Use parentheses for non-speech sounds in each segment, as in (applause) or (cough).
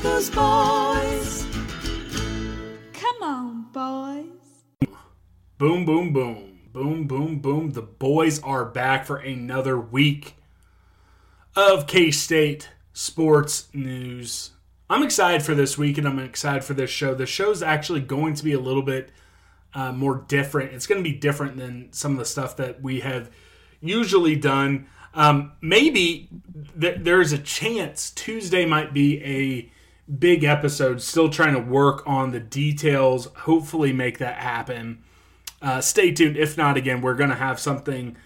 Boys. Come on, boys. Boom, boom, boom. Boom, boom, boom. The boys are back for another week of K State sports news. I'm excited for this week and I'm excited for this show. The show's actually going to be a little bit uh, more different. It's going to be different than some of the stuff that we have usually done. Um, maybe th- there's a chance Tuesday might be a big episode. Still trying to work on the details. Hopefully, make that happen. Uh, stay tuned. If not, again, we're going to have something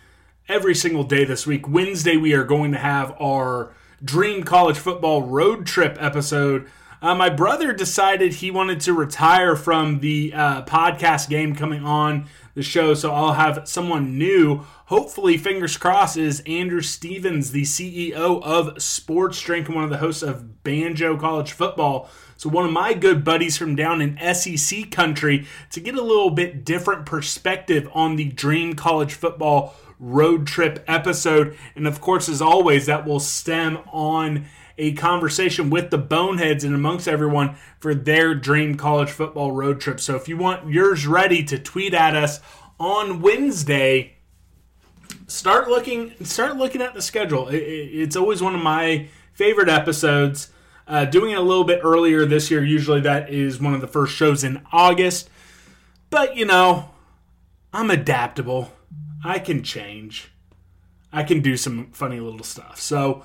every single day this week. Wednesday, we are going to have our Dream College Football Road Trip episode. Uh, my brother decided he wanted to retire from the uh, podcast game coming on the show, so I'll have someone new. Hopefully, fingers crossed, is Andrew Stevens, the CEO of Sports Drink and one of the hosts of Banjo College Football. So, one of my good buddies from down in SEC country to get a little bit different perspective on the Dream College Football road trip episode. And of course, as always, that will stem on a conversation with the boneheads and amongst everyone for their dream college football road trip. So if you want yours ready to tweet at us on Wednesday, start looking start looking at the schedule. It, it, it's always one of my favorite episodes. Uh, doing it a little bit earlier this year, usually that is one of the first shows in August. But you know, I'm adaptable. I can change. I can do some funny little stuff. So,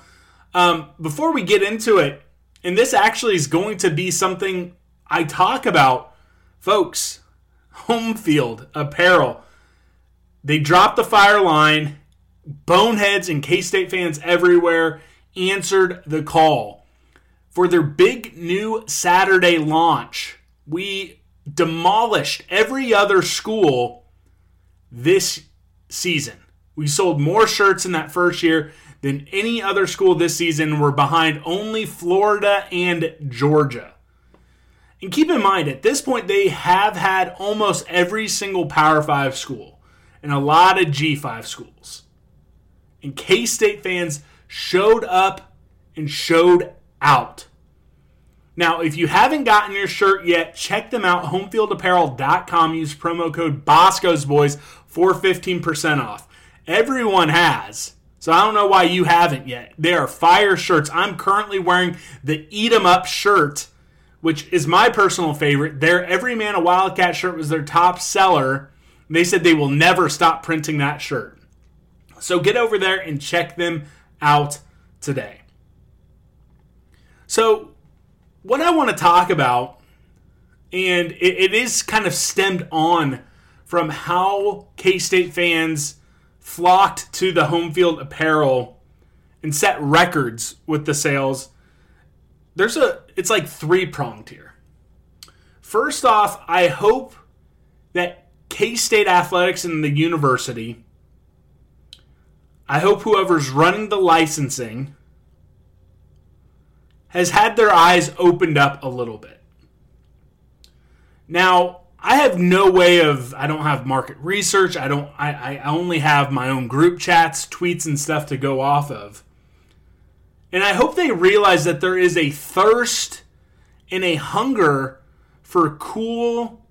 um, before we get into it, and this actually is going to be something I talk about, folks, home field apparel. They dropped the fire line. Boneheads and K State fans everywhere answered the call. For their big new Saturday launch, we demolished every other school this season. We sold more shirts in that first year than any other school this season. We're behind only Florida and Georgia. And keep in mind, at this point, they have had almost every single Power 5 school and a lot of G5 schools. And K State fans showed up and showed out. Now, if you haven't gotten your shirt yet, check them out. Homefieldapparel.com. Use promo code Bosco's Boys for 15% off. Everyone has. So I don't know why you haven't yet. They are fire shirts. I'm currently wearing the Eat 'em Up shirt, which is my personal favorite. Their Every Man a Wildcat shirt was their top seller. They said they will never stop printing that shirt. So get over there and check them out today. So, what I want to talk about, and it, it is kind of stemmed on from how K State fans flocked to the home field apparel and set records with the sales. There's a, it's like three pronged here. First off, I hope that K State athletics and the university, I hope whoever's running the licensing has had their eyes opened up a little bit. Now, I have no way of I don't have market research. I don't I, I only have my own group chats, tweets and stuff to go off of. And I hope they realize that there is a thirst and a hunger for cool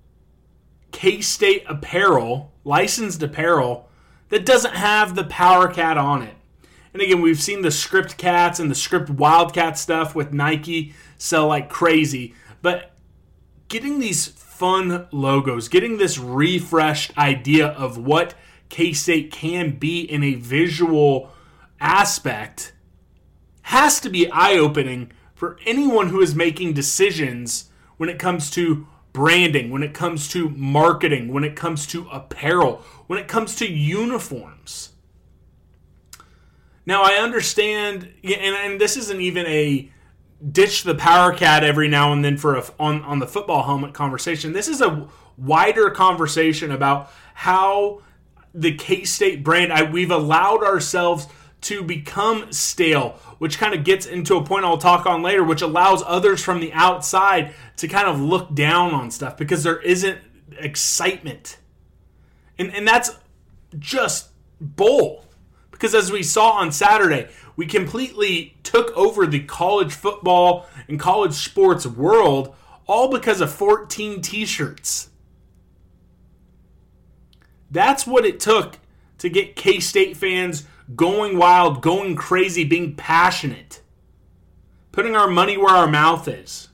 K-State apparel, licensed apparel that doesn't have the power cat on it. And again, we've seen the script cats and the script wildcat stuff with Nike sell like crazy, but getting these fun logos, getting this refreshed idea of what K State can be in a visual aspect has to be eye opening for anyone who is making decisions when it comes to branding, when it comes to marketing, when it comes to apparel, when it comes to uniforms. Now, I understand, and, and this isn't even a ditch the power cat every now and then for a on on the football helmet conversation. This is a wider conversation about how the K State brand. I, we've allowed ourselves to become stale, which kind of gets into a point I'll talk on later, which allows others from the outside to kind of look down on stuff because there isn't excitement. And, and that's just bull. Because as we saw on Saturday, we completely took over the college football and college sports world all because of 14 t shirts. That's what it took to get K State fans going wild, going crazy, being passionate, putting our money where our mouth is.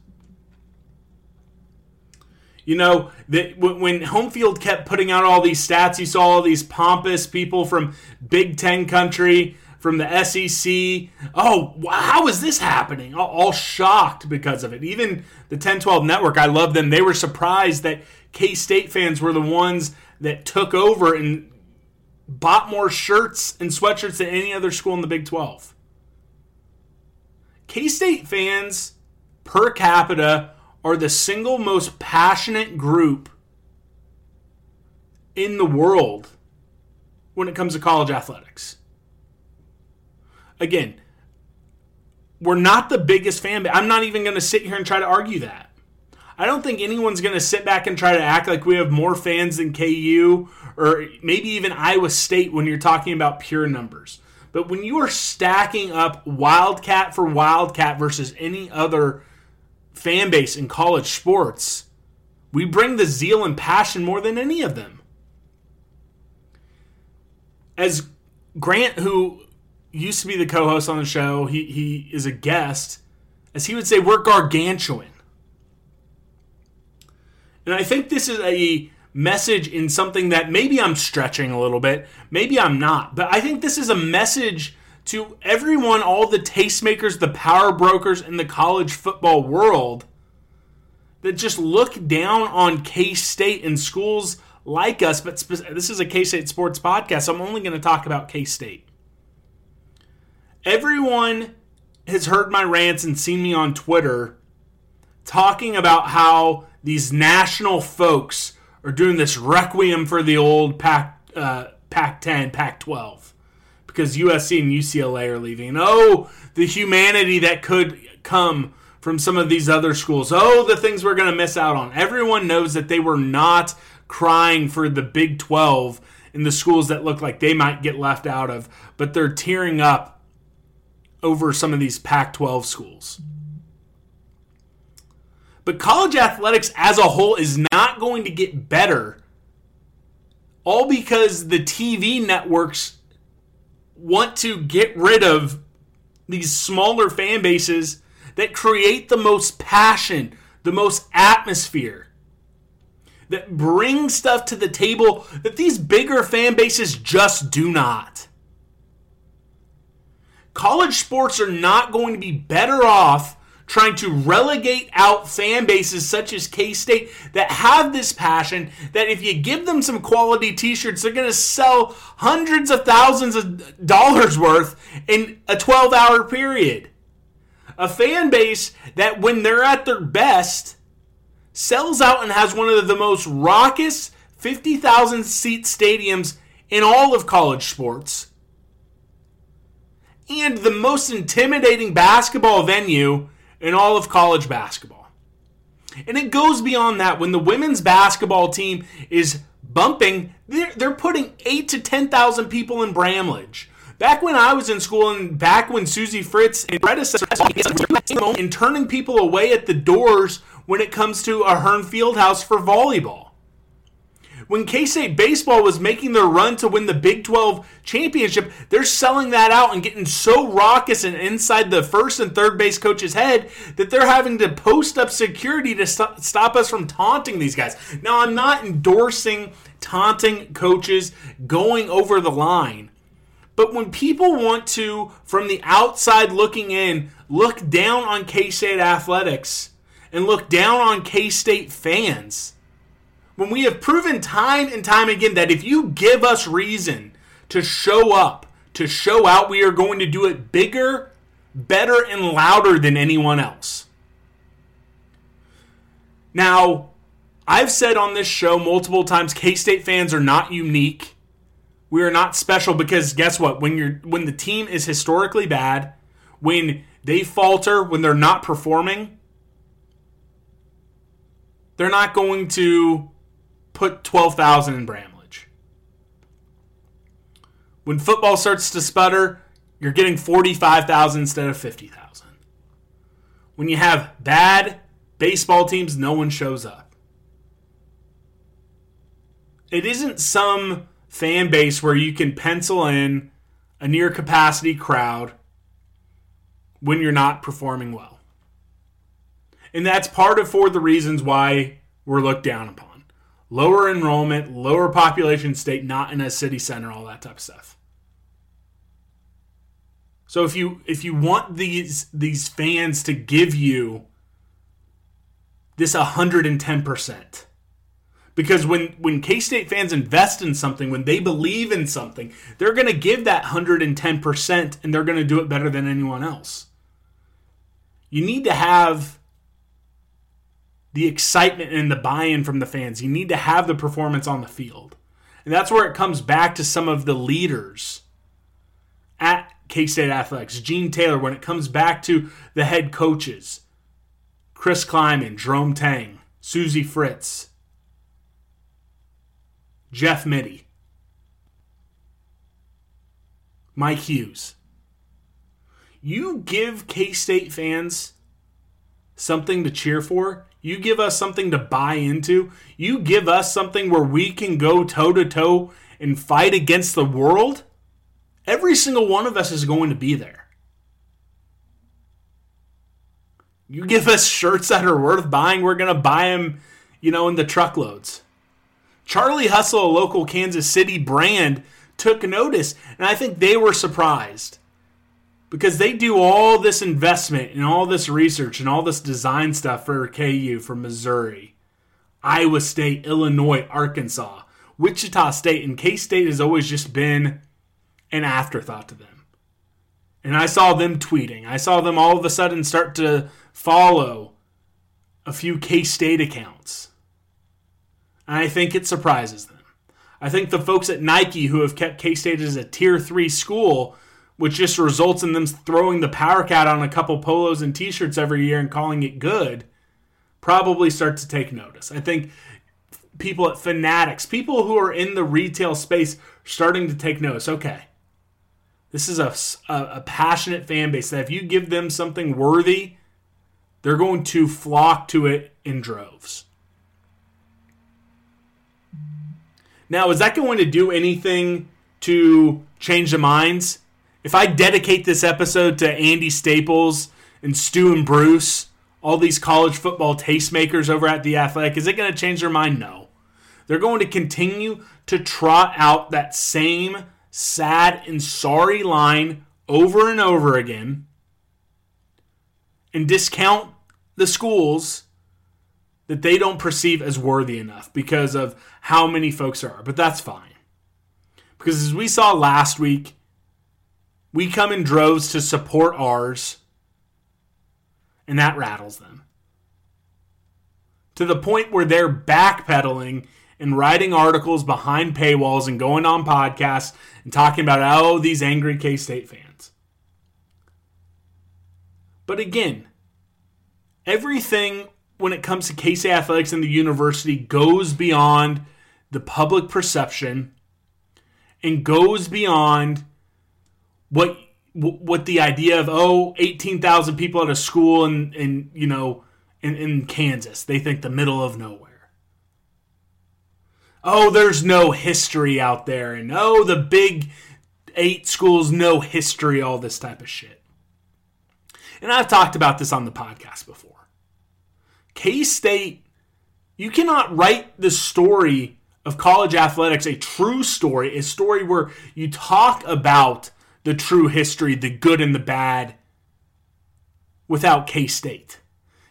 You know, that when home field kept putting out all these stats, you saw all these pompous people from Big Ten country, from the SEC. Oh, how is this happening? All, shocked because of it. Even the 1012 network, I love them. They were surprised that K State fans were the ones that took over and bought more shirts and sweatshirts than any other school in the Big 12. K State fans per capita are the single most passionate group in the world when it comes to college athletics. Again, we're not the biggest fan base. I'm not even going to sit here and try to argue that. I don't think anyone's going to sit back and try to act like we have more fans than KU or maybe even Iowa State when you're talking about pure numbers. But when you are stacking up Wildcat for Wildcat versus any other fan base in college sports, we bring the zeal and passion more than any of them. As Grant, who used to be the co-host on the show, he he is a guest, as he would say, we're gargantuan. And I think this is a message in something that maybe I'm stretching a little bit, maybe I'm not, but I think this is a message to everyone, all the tastemakers, the power brokers in the college football world that just look down on K State and schools like us. But this is a K State sports podcast, so I'm only going to talk about K State. Everyone has heard my rants and seen me on Twitter talking about how these national folks are doing this requiem for the old Pac uh, Pac 10, Pac 12 because USC and UCLA are leaving. oh, the humanity that could come from some of these other schools. Oh, the things we're going to miss out on. Everyone knows that they were not crying for the Big 12 in the schools that look like they might get left out of, but they're tearing up over some of these Pac 12 schools. But college athletics as a whole is not going to get better, all because the TV networks want to get rid of these smaller fan bases that create the most passion, the most atmosphere, that bring stuff to the table that these bigger fan bases just do not college sports are not going to be better off trying to relegate out fan bases such as K State that have this passion that if you give them some quality t shirts, they're going to sell hundreds of thousands of dollars worth in a 12 hour period. A fan base that, when they're at their best, sells out and has one of the most raucous 50,000 seat stadiums in all of college sports and the most intimidating basketball venue in all of college basketball. And it goes beyond that. When the women's basketball team is bumping, they're, they're putting eight to 10,000 people in Bramlage. Back when I was in school and back when Suzie Fritz and predecessors and turning people away at the doors when it comes to Ahearn Fieldhouse for volleyball when K State baseball was making their run to win the Big 12 championship, they're selling that out and getting so raucous and inside the first and third base coach's head that they're having to post up security to st- stop us from taunting these guys. Now, I'm not endorsing taunting coaches going over the line. But when people want to, from the outside looking in, look down on K State athletics and look down on K State fans, when we have proven time and time again that if you give us reason to show up, to show out, we are going to do it bigger, better and louder than anyone else. Now, I've said on this show multiple times K State fans are not unique. We are not special because guess what? When you're when the team is historically bad, when they falter, when they're not performing, they're not going to put 12,000 in Bramlage. When football starts to sputter, you're getting 45,000 instead of 50,000. When you have bad baseball teams, no one shows up. It isn't some fan base where you can pencil in a near capacity crowd when you're not performing well. And that's part of for the reasons why we're looked down upon. Lower enrollment, lower population state, not in a city center, all that type of stuff. So if you if you want these these fans to give you this 110%, because when when K-State fans invest in something, when they believe in something, they're going to give that 110% and they're going to do it better than anyone else. You need to have the excitement and the buy-in from the fans. You need to have the performance on the field. And that's where it comes back to some of the leaders at K-State Athletics. Gene Taylor when it comes back to the head coaches. Chris Klieman, Jerome Tang, Suzie Fritz, Jeff Mittie, Mike Hughes. You give K State fans something to cheer for, you give us something to buy into, you give us something where we can go toe to toe and fight against the world, every single one of us is going to be there. You give us shirts that are worth buying, we're going to buy them, you know, in the truckloads. Charlie Hustle, a local Kansas City brand, took notice, and I think they were surprised because they do all this investment and all this research and all this design stuff for KU from Missouri, Iowa State, Illinois, Arkansas, Wichita State, and K State has always just been an afterthought to them. And I saw them tweeting. I saw them all of a sudden start to follow a few K State accounts. And I think it surprises them. I think the folks at Nike who have kept K State as a tier three school, which just results in them throwing the power cat on a couple polos and t shirts every year and calling it good, probably start to take notice. I think people at Fanatics, people who are in the retail space, starting to take notice. Okay, this is a, a, a passionate fan base that if you give them something worthy, they're going to flock to it in droves. Now, is that going to do anything to change the minds? If I dedicate this episode to Andy Staples and Stu and Bruce, all these college football tastemakers over at The Athletic, is it going to change their mind? No. They're going to continue to trot out that same sad and sorry line over and over again and discount the schools that they don't perceive as worthy enough because of how many folks there are. But that's fine. Because as we saw last week, we come in droves to support ours, and that rattles them. To the point where they're backpedaling and writing articles behind paywalls and going on podcasts and talking about, oh, these angry K State fans. But again, everything when it comes to K State athletics and the university goes beyond the public perception and goes beyond what what the idea of oh 18,000 people at a school in in you know in, in Kansas. They think the middle of nowhere. Oh there's no history out there. And oh the big eight schools no history all this type of shit. And I've talked about this on the podcast before. K State, you cannot write the story of college athletics a true story, a story where you talk about the true history, the good and the bad, without K State.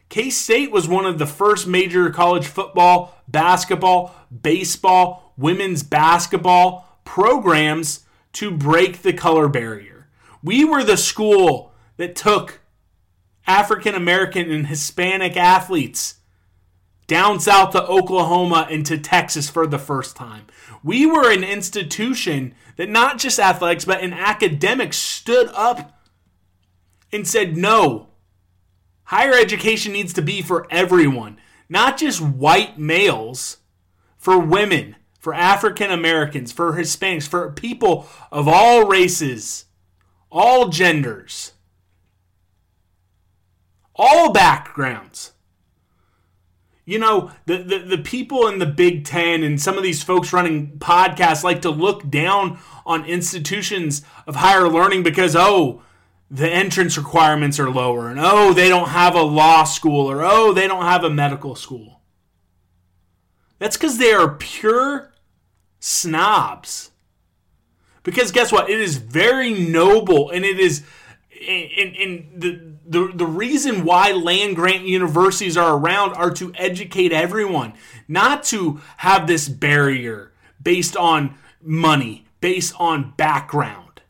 K State was one of the first major college football, basketball, baseball, women's basketball programs to break the color barrier. We were the school that took African American and Hispanic athletes down south to Oklahoma and to Texas for the first time. We were an institution that not just athletics, but in academics stood up and said, no, higher education needs to be for everyone, not just white males, for women, for African Americans, for Hispanics, for people of all races, all genders, all backgrounds. You know, the, the, the people in the Big Ten and some of these folks running podcasts like to look down on institutions of higher learning because, oh, the entrance requirements are lower, and oh, they don't have a law school, or oh, they don't have a medical school. That's because they are pure snobs. Because guess what? It is very noble and it is and, and the, the the reason why land grant universities are around are to educate everyone, not to have this barrier based on money, based on background.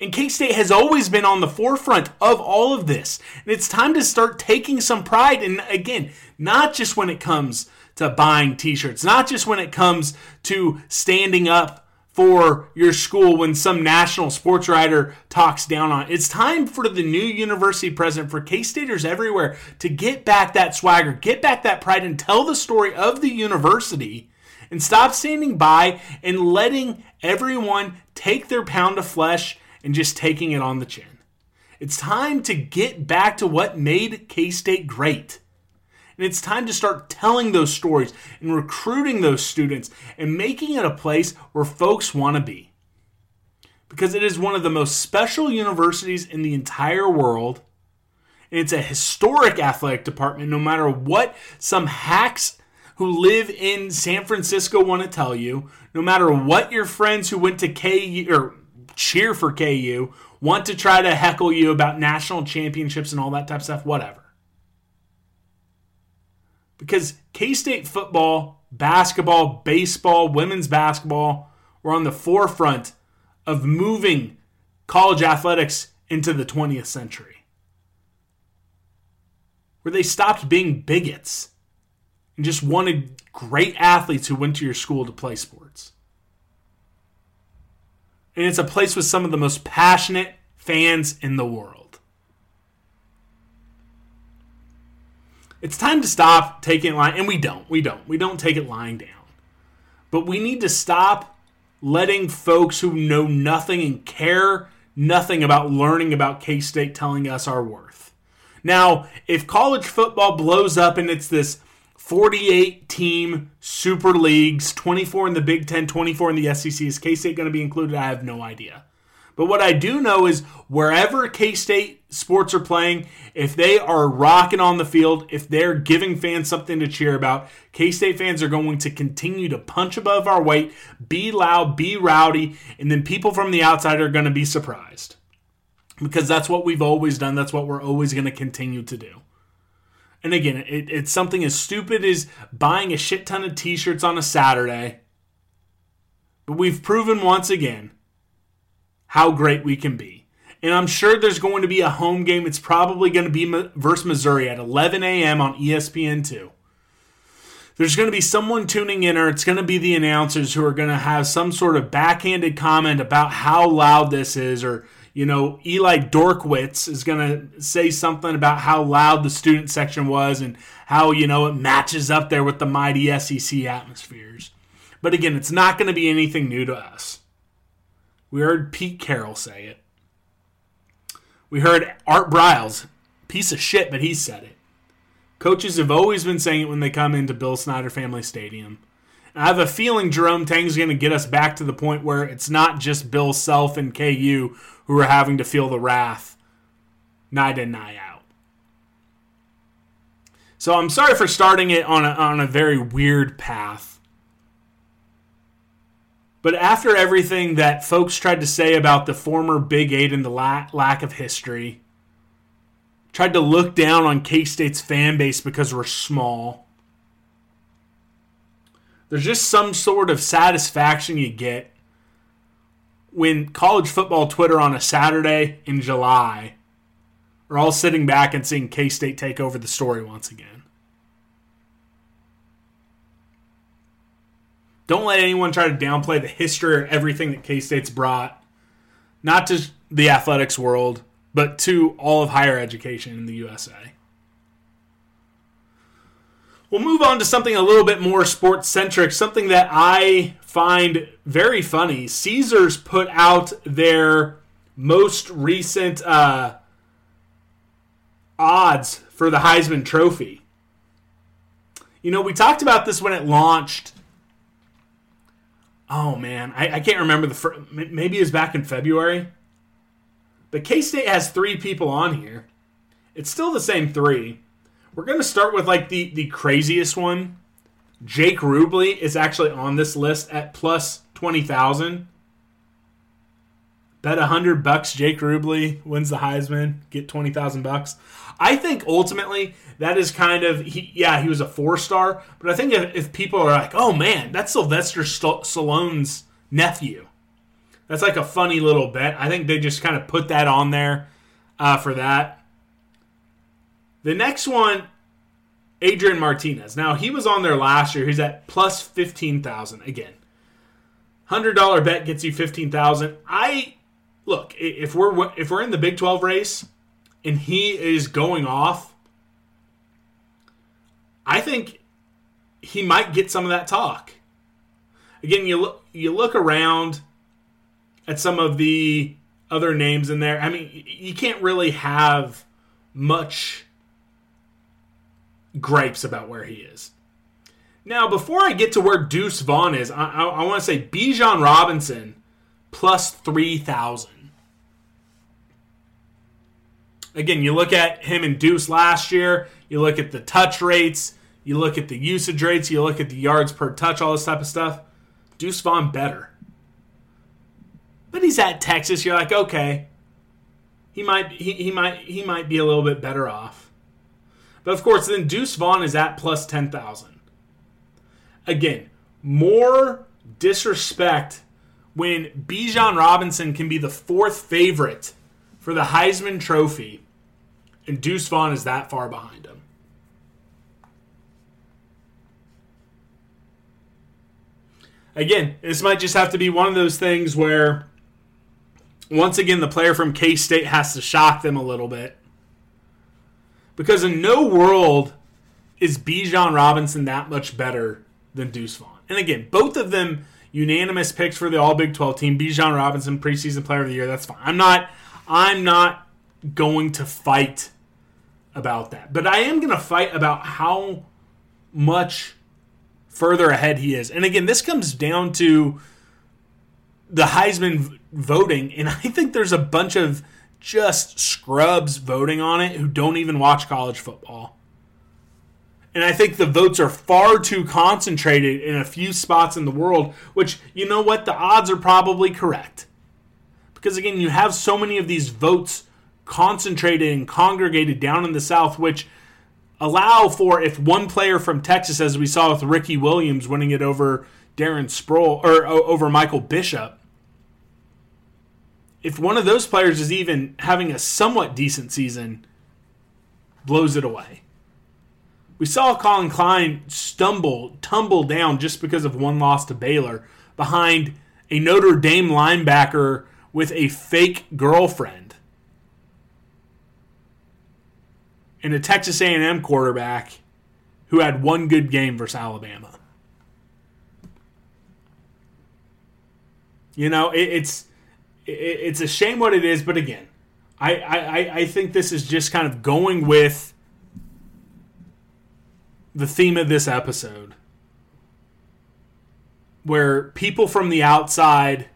And K State has always been on the forefront of all of this. And it's time to start taking some pride. And again, not just when it comes to buying t shirts, not just when it comes to standing up for your school when some national sports writer talks down on it. It's time for the new university president, for K Staters everywhere, to get back that swagger, get back that pride, and tell the story of the university and stop standing by and letting everyone take their pound of flesh and just taking it on the chin. It's time to get back to what made K State great. And it's time to start telling those stories and recruiting those students and making it a place where folks want to be. Because it is one of the most special universities in the entire world. And it's a historic athletic department, no matter what some hacks who live in San Francisco want to tell you, no matter what your friends who went to KU or cheer for KU want to try to heckle you about national championships and all that type of stuff, whatever because K State football, basketball, baseball, women's basketball were on the forefront of moving college athletics into the 20th century. Where they stopped being bigots and just wanted great athletes who went to your school to play sports. And it's a place with some of the most passionate fans in the world. It's time to stop taking it lying, and we don't. We don't. We don't take it lying down. But we need to stop letting folks who know nothing and care nothing about learning about K State telling us our worth. Now, if college football blows up and it's this 48 team super leagues, 24 in the Big Ten, 24 in the SEC, is K State going to be included? I have no idea. But what I do know is wherever K State sports are playing, if they are rocking on the field, if they're giving fans something to cheer about, K State fans are going to continue to punch above our weight, be loud, be rowdy, and then people from the outside are going to be surprised. Because that's what we've always done, that's what we're always going to continue to do. And again, it, it's something as stupid as buying a shit ton of t shirts on a Saturday. But we've proven once again how great we can be. And I'm sure there's going to be a home game. It's probably going to be versus Missouri at 11 a.m. on ESPN2. There's going to be someone tuning in, or it's going to be the announcers who are going to have some sort of backhanded comment about how loud this is, or, you know, Eli Dorkwitz is going to say something about how loud the student section was and how, you know, it matches up there with the mighty SEC atmospheres. But again, it's not going to be anything new to us. We heard Pete Carroll say it. We heard Art Briles, piece of shit, but he said it. Coaches have always been saying it when they come into Bill Snyder Family Stadium. And I have a feeling Jerome Tang's going to get us back to the point where it's not just Bill Self and KU who are having to feel the wrath night in, night out. So I'm sorry for starting it on a, on a very weird path. But after everything that folks tried to say about the former Big Eight and the la- lack of history, tried to look down on K State's fan base because we're small. There's just some sort of satisfaction you get when college football Twitter on a Saturday in July are all sitting back and seeing K State take over the story once again. Don't let anyone try to downplay the history or everything that K State's brought, not to the athletics world, but to all of higher education in the USA. We'll move on to something a little bit more sports centric, something that I find very funny. Caesars put out their most recent uh, odds for the Heisman Trophy. You know, we talked about this when it launched. Oh man, I, I can't remember the first, maybe it was back in February. But K State has three people on here. It's still the same three. We're gonna start with like the the craziest one. Jake Rubley is actually on this list at plus twenty thousand. Bet a hundred bucks Jake Rubley wins the Heisman, get twenty thousand bucks. I think ultimately that is kind of he, yeah he was a four star, but I think if, if people are like oh man that's Sylvester Stallone's nephew, that's like a funny little bet. I think they just kind of put that on there uh, for that. The next one, Adrian Martinez. Now he was on there last year. He's at plus fifteen thousand again. Hundred dollar bet gets you fifteen thousand. I look if we're if we're in the Big Twelve race and he is going off. I think he might get some of that talk. Again, you look you look around at some of the other names in there. I mean, you can't really have much gripes about where he is. Now, before I get to where Deuce Vaughn is, I, I, I want to say Bijan Robinson plus 3,000. Again, you look at him and Deuce last year, you look at the touch rates, you look at the usage rates, you look at the yards per touch, all this type of stuff. Deuce Vaughn better. But he's at Texas, you're like, okay. He might he, he might he might be a little bit better off. But of course, then Deuce Vaughn is at plus 10,000. Again, more disrespect when Bijan Robinson can be the fourth favorite for the Heisman Trophy and Deuce Vaughn is that far behind him. Again, this might just have to be one of those things where, once again, the player from K State has to shock them a little bit because in no world is Bijan Robinson that much better than Deuce Vaughn. And again, both of them unanimous picks for the All Big 12 team. Bijan Robinson, preseason player of the year. That's fine. I'm not. I'm not going to fight about that, but I am going to fight about how much further ahead he is. And again, this comes down to the Heisman voting, and (laughs) I think there's a bunch of just scrubs voting on it who don't even watch college football. And I think the votes are far too concentrated in a few spots in the world, which, you know what, the odds are probably correct. Because again, you have so many of these votes concentrated and congregated down in the South, which allow for if one player from Texas, as we saw with Ricky Williams winning it over Darren Sproles or over Michael Bishop, if one of those players is even having a somewhat decent season, blows it away. We saw Collin Klein stumble, tumble down just because of one loss to Baylor behind a Notre Dame linebacker with a fake girlfriend and a Texas A&M quarterback who had one good game versus Alabama. You know, it, it's it's a shame what it is, but again, I, I, I think this is just kind of going with the theme of this episode. Where people from the outside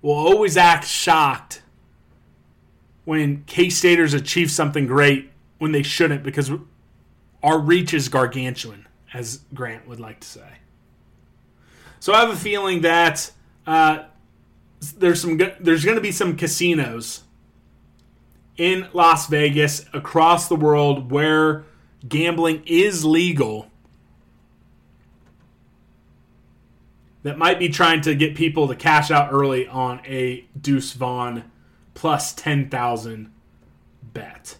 will always act shocked when K Staters achieve something great when they shouldn't because our reach is gargantuan, as Grant would like to say. So I have a feeling that uh, there's some there's going to be some casinos in Las Vegas across the world where gambling is legal that might be trying to get people to cash out early on a Deuce Vaughn plus 10,000 bet.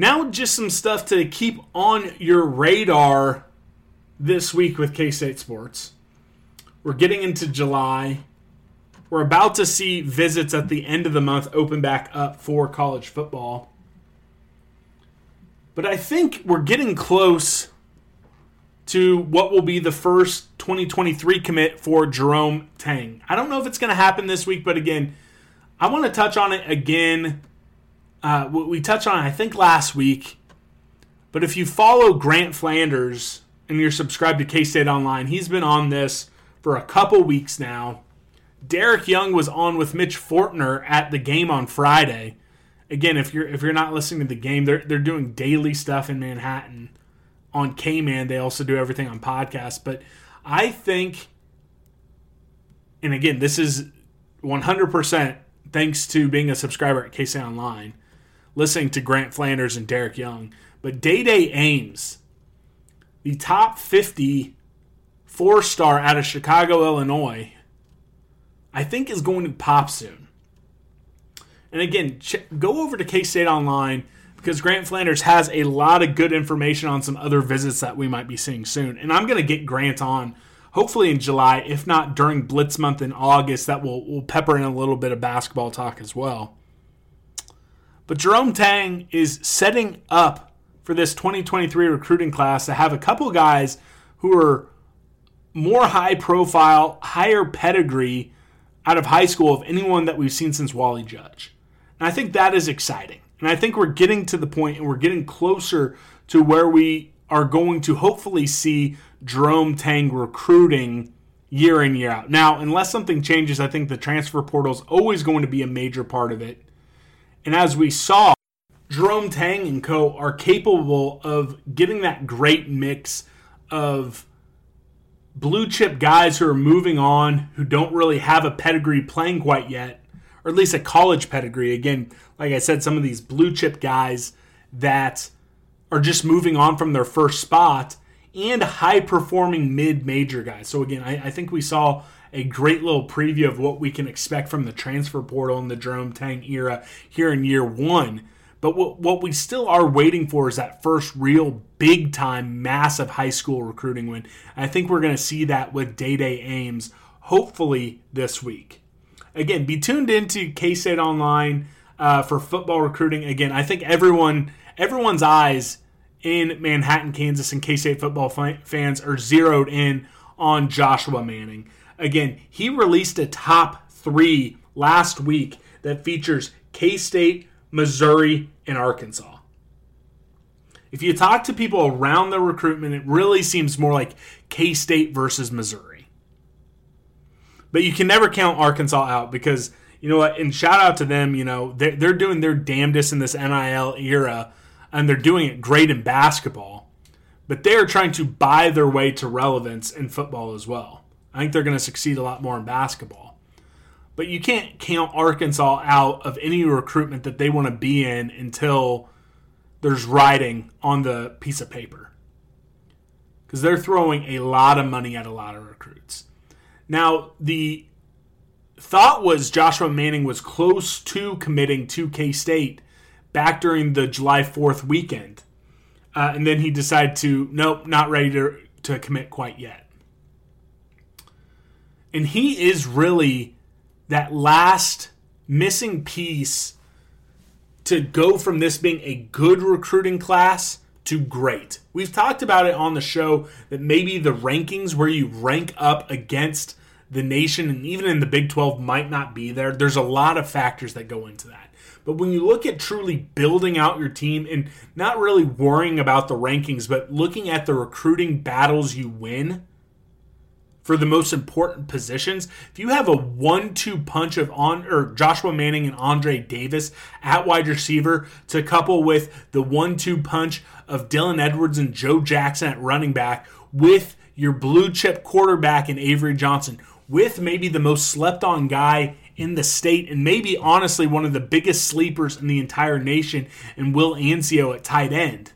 Now, just some stuff to keep on your radar this week with K State Sports. We're getting into July. We're about to see visits at the end of the month open back up for college football. But I think we're getting close to what will be the first 2023 commit for Jerome Tang. I don't know if it's going to happen this week, but again, I want to touch on it again uh, we touched on, it, I think, last week. But if you follow Grant Flanders and you're subscribed to K State Online, he's been on this for a couple weeks now. Derek Young was on with Mitch Fortner at the game on Friday. Again, if you're if you're not listening to the game, they're they're doing daily stuff in Manhattan on K-Man. They also do everything on podcasts. But I think, and again, this is 100% thanks to being a subscriber at K State Online listening to Grant Flanders and Derek Young. But Dai Dai Ames, the top 50 four star out of Chicago, Illinois, I think is going to pop soon. And again, ch- go over to K State Online because Grant Flanders has a lot of good information on some other visits that we might be seeing soon. And I'm going to get Grant on hopefully in July, if not during Blitz month in August, that will will pepper in a little bit of basketball talk as well. But Jerome Tang is setting up for this 2023 recruiting class to have a couple guys who are more high profile, higher pedigree out of high school of anyone that we've seen since Wally Judge. And I think that is exciting. And I think we're getting to the point and we're getting closer to where we are going to hopefully see Jerome Tang recruiting year in, year out. Now, unless something changes, I think the transfer portal is always going to be a major part of it. And as we saw, Jerome Tang and co are capable of getting that great mix of blue chip guys who are moving on, who don't really have a pedigree playing quite yet, or at least a college pedigree. Again, like I said, some of these blue chip guys that are just moving on from their first spot, and high performing mid major guys. So, again, I, I think we saw a great little preview of what we can expect from the transfer portal in the Jerome Tang era here in year one. But what, what we still are waiting for is that first real big time, massive high school recruiting win. I think we're going to see that with Dai Dai Ames hopefully this week. Again, be tuned into K State Online uh, for football recruiting. Again, I think everyone everyone's eyes in Manhattan, Kansas, and K State football fans are zeroed in on Joshua Manning. Again, he released a top three last week that features K State, Missouri, and Arkansas. If you talk to people around the recruitment, it really seems more like K State versus Missouri. But you can never count Arkansas out because, you know what, and shout out to them, you know, they're, they're doing their damnedest in this NIL era, and they're doing it great in basketball. But they are trying to buy their way to relevance in football as well. I think they're going to succeed a lot more in basketball. But you can't count Arkansas out of any recruitment that they want to be in until there's writing on the piece of paper. Because they're throwing a lot of money at a lot of recruits. Now, the thought was Joshua Manning was close to committing to K State back during the July 4th weekend. Uh, and then he decided to, nope, not ready to, to commit quite yet. And he is really that last missing piece to go from this being a good recruiting class to great. We've talked about it on the show that maybe the rankings where you rank up against the nation and even in the Big 12 might not be there. There's a lot of factors that go into that. But when you look at truly building out your team and not really worrying about the rankings, but looking at the recruiting battles you win, for the most important positions. If you have a one-two punch of on or Joshua Manning and Andre Davis at wide receiver to couple with the one-two punch of Dylan Edwards and Joe Jackson at running back with your blue chip quarterback in Avery Johnson, with maybe the most slept on guy in the state, and maybe honestly one of the biggest sleepers in the entire nation, and Will Anciaux at tight end.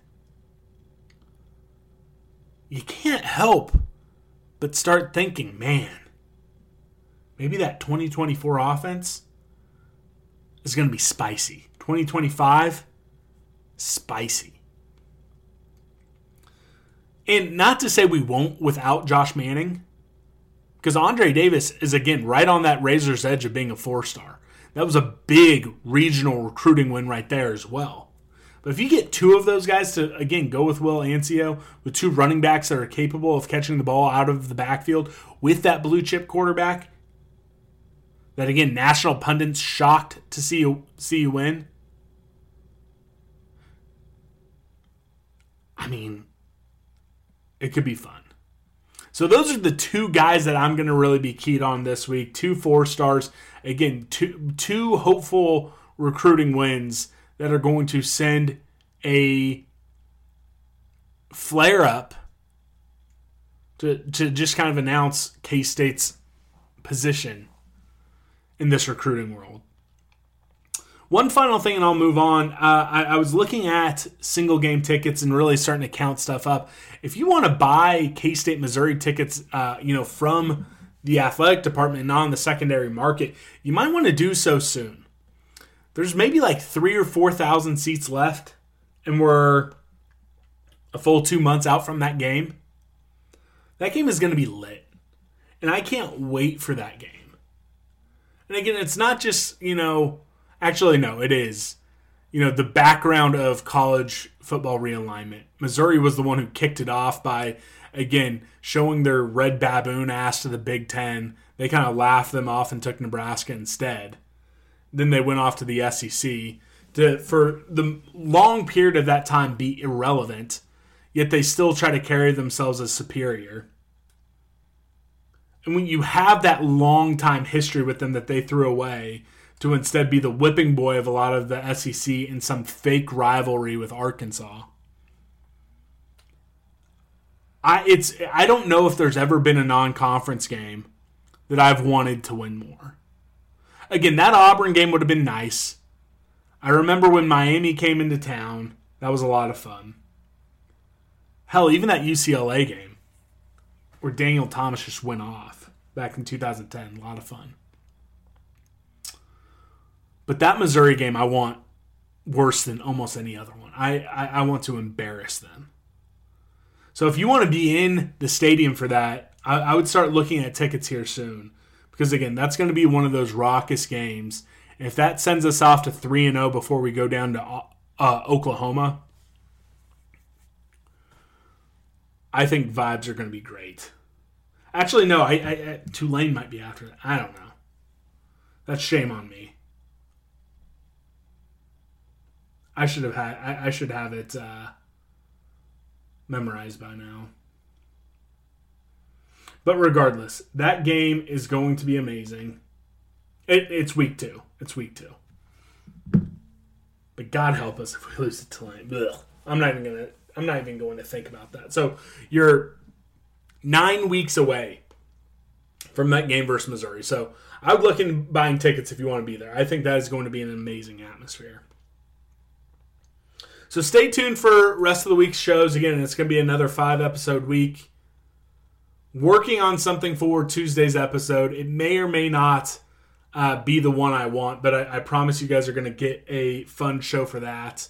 You can't help but start thinking, man, maybe that 2024 offense is going to be spicy. 2025, spicy. And not to say we won't without Josh Manning, because Andre Davis is again right on that razor's edge of being a four star. That was a big regional recruiting win right there as well. But if you get two of those guys to again go with Will Anciaux with two running backs that are capable of catching the ball out of the backfield with that blue chip quarterback, that again national pundits shocked to see you see you win. I mean, it could be fun. So those are the two guys that I'm going to really be keyed on this week. Two four stars. Again, two two hopeful recruiting wins that are going to send a flare up to to just kind of announce K State's position in this recruiting world. One final thing, and I'll move on. Uh, I, I, was looking at single game tickets and really starting to count stuff up. If you want to buy K State Missouri tickets, uh, you know, from the athletic department, and not on the secondary market, you might want to do so soon. There's maybe like three or four thousand seats left, and we're a full two months out from that game. That game is going to be lit, and I can't wait for that game. And again, it's not just you know Actually, no, it is. You know, the background of college football realignment. Missouri was the one who kicked it off by, again, showing their red baboon ass to the Big Ten. They kind of laughed them off and took Nebraska instead. Then they went off to the SEC to, for the long period of that time, be irrelevant, yet they still try to carry themselves as superior. And when you have that long time history with them that they threw away, to instead be the whipping boy of a lot of the SEC in some fake rivalry with Arkansas. I it's I don't know if there's ever been a non-conference game that I've wanted to win more. Again, that Auburn game would have been nice. I remember when Miami came into town. That was a lot of fun. Hell, even that UCLA game where Daniel Thomas just went off back in 2010, a lot of fun. But that Missouri game, I want worse than almost any other one. I, I, I want to embarrass them. So if you want to be in the stadium for that, I, I would start looking at tickets here soon. Because again, that's going to be one of those raucous games. If that sends us off to 3 and 0 before we go down to uh, Oklahoma, I think vibes are going to be great. Actually, no, I, I, Tulane might be after that. I don't know. That's shame on me. I should have had. I, I should have it uh, memorized by now. But regardless, that game is going to be amazing. It, it's week two. It's week two. But God help us if we lose it tonight. I'm not even gonna. I'm not even going to think about that. So you're nine weeks away from that game versus Missouri. So I would look in buying tickets if you want to be there. I think that is going to be an amazing atmosphere. So stay tuned for rest of the week's shows. Again, it's going to be another five episode week. Working on something for Tuesday's episode. It may or may not uh, be the one I want, but I, I promise you guys are going to get a fun show for that.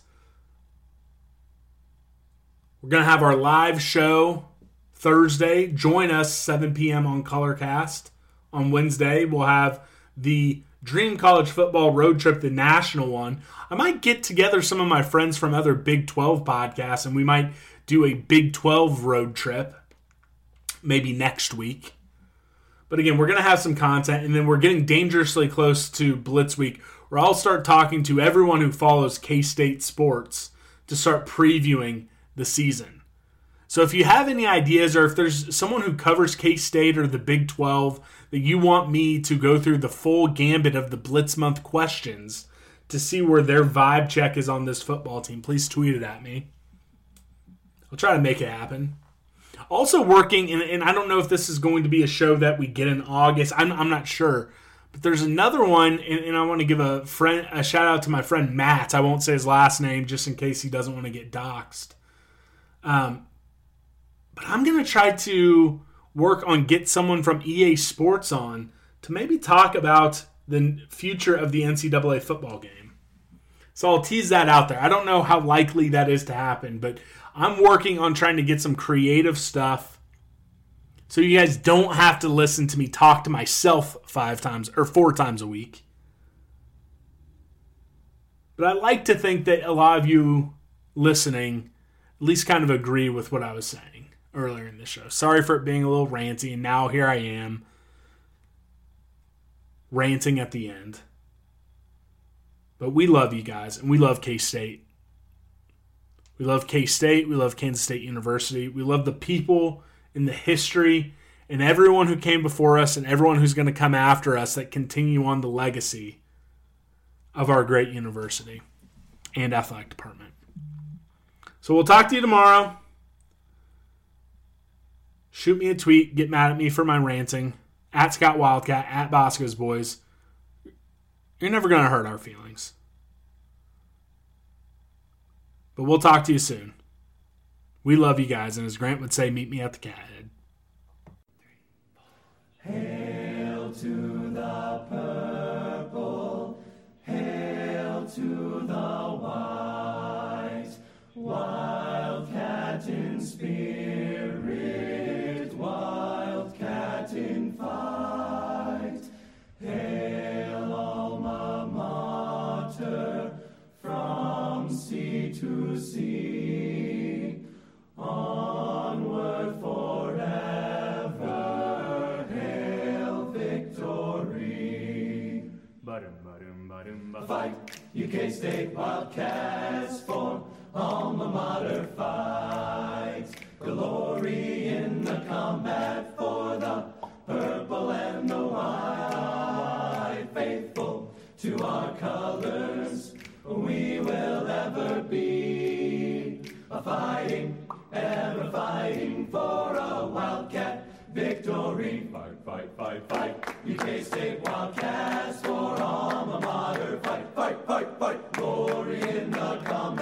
We're going to have our live show Thursday. Join us 7 p.m. on Colorcast. On Wednesday, we'll have the Dream College Football Road Trip, the national one. I might get together some of my friends from other Big 12 podcasts and we might do a Big 12 road trip maybe next week. But again, we're going to have some content and then we're getting dangerously close to Blitz Week where I'll start talking to everyone who follows K State sports to start previewing the season. So if you have any ideas or if there's someone who covers K State or the Big 12 that you want me to go through the full gambit of the Blitz Month questions to see where their vibe check is on this football team, please tweet it at me. I'll try to make it happen. Also working, and, and I don't know if this is going to be a show that we get in August. I'm, I'm not sure. But there's another one, and, and, I want to give a friend a shout out to my friend Matt. I won't say his last name just in case he doesn't want to get doxxed. Um, but I'm gonna try to work on get someone from EA Sports on to maybe talk about the future of the NCAA football game. So I'll tease that out there. I don't know how likely that is to happen, but I'm working on trying to get some creative stuff so you guys don't have to listen to me talk to myself five times or four times a week. But I like to think that a lot of you listening at least kind of agree with what I was saying earlier in the show. Sorry for it being a little ranty, and now here I am ranting at the end. But we love you guys, and we love K State. We love K State. We love Kansas State University. We love the people and the history and everyone who came before us and everyone who's going to come after us that continue on the legacy of our great university and athletic department. So we'll talk to you tomorrow. Shoot me a tweet. Get mad at me for my ranting. At Scott Wildcat, at Bosco's Boys. You're never going to hurt our feelings. But we'll talk to you soon. We love you guys. And as Grant would say, meet me at the cat sea to sea, onward forever, hail victory. Ba-dum, ba-dum, ba-dum, ba- Fight, UK State Wildcats for alma mater fight. Glory in the combat for the purple and the white. Faithful to our colors, we will ever be. A fighting, ever fighting for a wildcat victory. Fight, fight, fight, fight. UK State Wildcats for alma mater. Fight, fight, fight, fight. Glory in the combat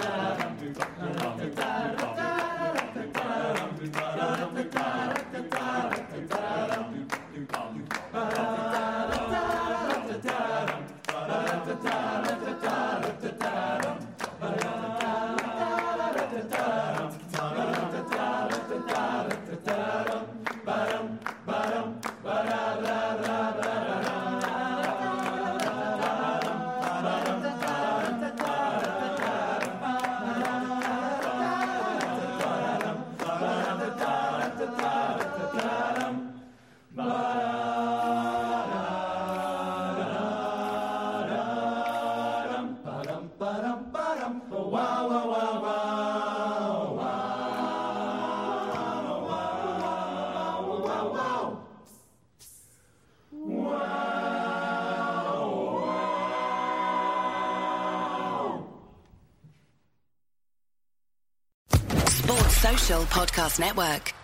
Podcast Network.